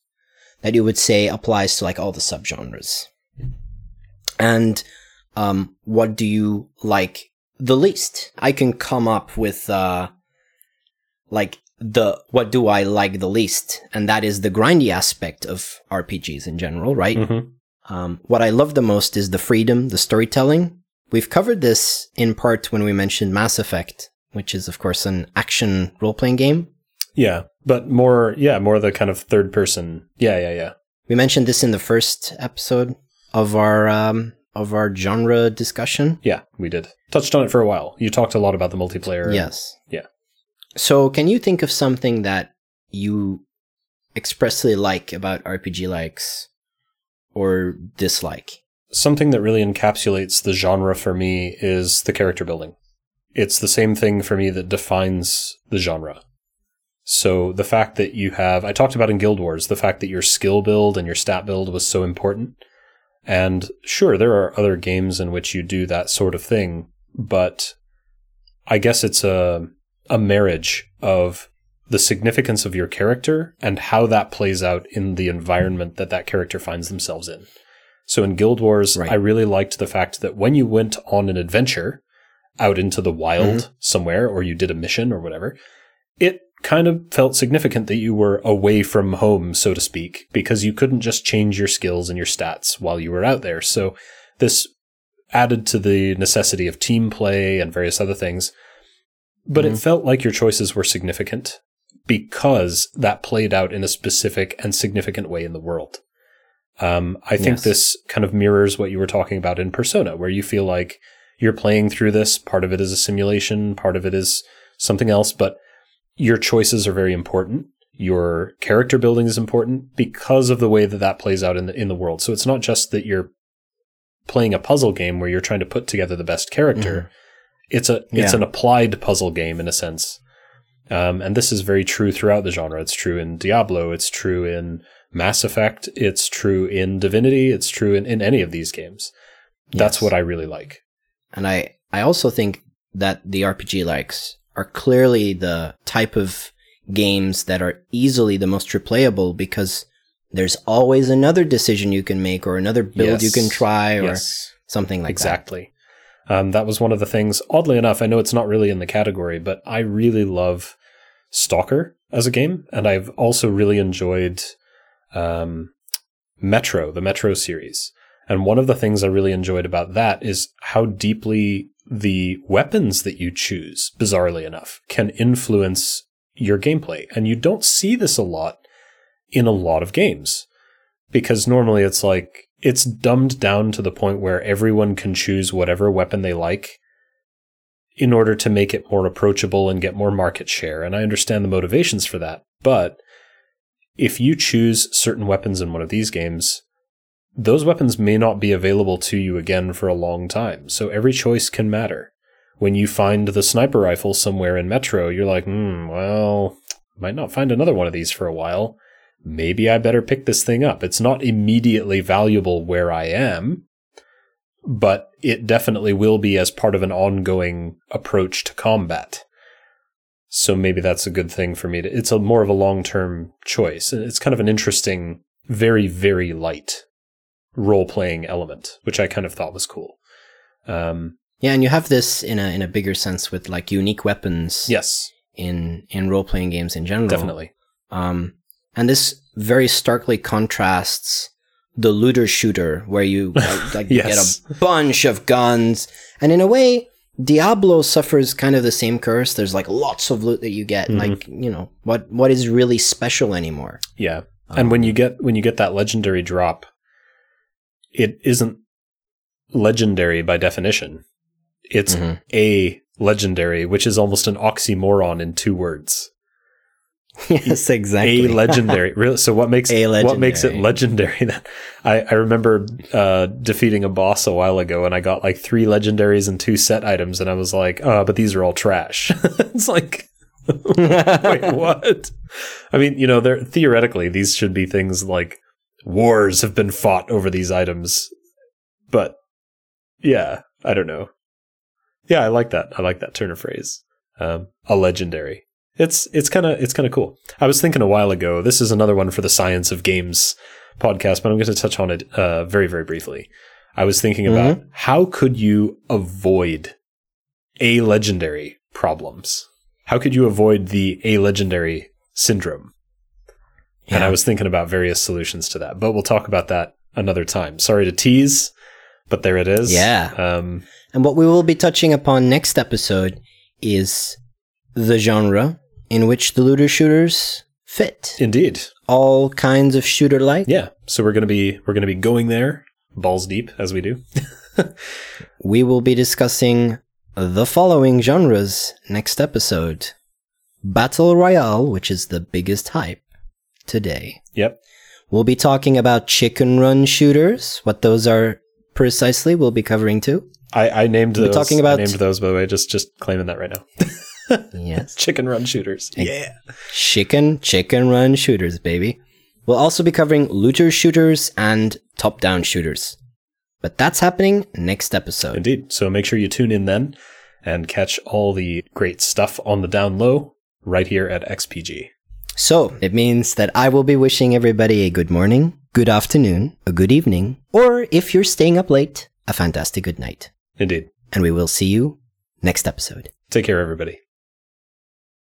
that you would say applies to like all the subgenres? And, um, what do you like the least? I can come up with, uh, like the what do I like the least, and that is the grindy aspect of RPGs in general, right? Mhm. Um, what I love the most is the freedom, the storytelling. We've covered this in part when we mentioned Mass Effect, which is of course an action role playing game. Yeah, but more yeah, more the kind of third person. Yeah, yeah, yeah. We mentioned this in the first episode of our um, of our genre discussion. Yeah, we did. Touched on it for a while. You talked a lot about the multiplayer. Yes. Yeah. So, can you think of something that you expressly like about RPG likes or dislike? Something that really encapsulates the genre for me is the character building. It's the same thing for me that defines the genre. So the fact that you have, I talked about in Guild Wars, the fact that your skill build and your stat build was so important. And sure, there are other games in which you do that sort of thing, but I guess it's a, a marriage of the significance of your character and how that plays out in the environment that that character finds themselves in. So in Guild Wars, Right. I really liked the fact that when you went on an adventure out into the wild mm-hmm. somewhere or you did a mission or whatever, it kind of felt significant that you were away from home, so to speak, because you couldn't just change your skills and your stats while you were out there. So this added to the necessity of team play and various other things. But it Mhm. felt like your choices were significant because that played out in a specific and significant way in the world. Um, I think Yes. this kind of mirrors what you were talking about in Persona, where you feel like you're playing through this. Part of it is a simulation, part of it is something else, but your choices are very important. Your character building is important because of the way that that plays out in the in the world. So it's not just that you're playing a puzzle game where you're trying to put together the best character. It's a it's an applied puzzle game in a sense. Um, and this is very true throughout the genre. It's true in Diablo. It's true in Mass Effect. It's true in Divinity. It's true in, in any of these games. That's what I really like. And I, I also think that the RPG likes are clearly the type of games that are easily the most replayable because there's always another decision you can make or another build you can try or Yes. something like that. exactly. Um, that was one of the things. Oddly enough, I know it's not really in the category, but I really love Stalker as a game, and I've also really enjoyed um, Metro, the Metro series. And one of the things I really enjoyed about that is how deeply the weapons that you choose, bizarrely enough, can influence your gameplay. And you don't see this a lot in a lot of games because normally it's like it's dumbed down to the point where everyone can choose whatever weapon they like in order to make it more approachable and get more market share. And I understand the motivations for that. But if you choose certain weapons in one of these games, those weapons may not be available to you again for a long time. So every choice can matter. When you find the sniper rifle somewhere in Metro, you're like, hmm, well, might not find another one of these for a while maybe I better pick this thing up. It's not immediately valuable where I am, but it definitely will be as part of an ongoing approach to combat. So maybe that's a good thing for me to, it's a more of a long-term choice. It's kind of an interesting, very, very light role-playing element, which I kind of thought was cool. Um, Yeah, and you have this in a in a bigger sense with like unique weapons yes, in in role playing games in general. definitely. Um, and this very starkly contrasts the looter shooter, where you like you Yes. get a bunch of guns, and in a way, Diablo suffers kind of the same curse. There's like lots of loot that you get, Mhm. like you know what what is really special anymore. Yeah. and when you get when you get that legendary drop, it isn't legendary by definition. It's Mhm. a legendary, which is almost an oxymoron in two words. yes, exactly. A legendary. really? So what makes what makes it legendary. I I remember uh, defeating a boss a while ago, and I got like three legendaries and two set items, and I was like, oh, but these are all trash. it's like. Wait, what? I mean, you know, they're theoretically these should be things like wars have been fought over these items, but yeah, I don't know. Yeah, I like that. I like that turn of phrase. Um, a legendary. It's it's kind of it's kind of cool. I was thinking a while ago. This is another one for the Science of Games podcast, but I'm going to touch on it uh, very very briefly. I was thinking about how could you avoid a legendary problems? How could you avoid the a legendary syndrome? And I was thinking about various solutions to that, but we'll talk about that another time. Sorry to tease, but there it is. Yeah. Um, And what we will be touching upon next episode is the genre in which the looter shooters fit. indeed. All kinds of shooter like. Yeah. So we're gonna be we're gonna be going there balls deep as we do. We will be discussing the following genres next episode Battle Royale, which is the biggest hype today. Yep. We'll be talking about chicken run shooters, what those are precisely, we'll be covering too. I, I named We're those. talking I about- named those by the way. Just just claiming that right now. yes. Chicken run shooters. Yeah. Chicken, chicken run shooters, baby. We'll also be covering looter shooters and top down shooters. But that's happening next episode. Indeed. So make sure you tune in then and catch all the great stuff on the down low right here at XPG. So it means that I will be wishing everybody a good morning, good afternoon, a good evening, or if you're staying up late, a fantastic good night. Indeed. And we will see you next episode. Take care, everybody.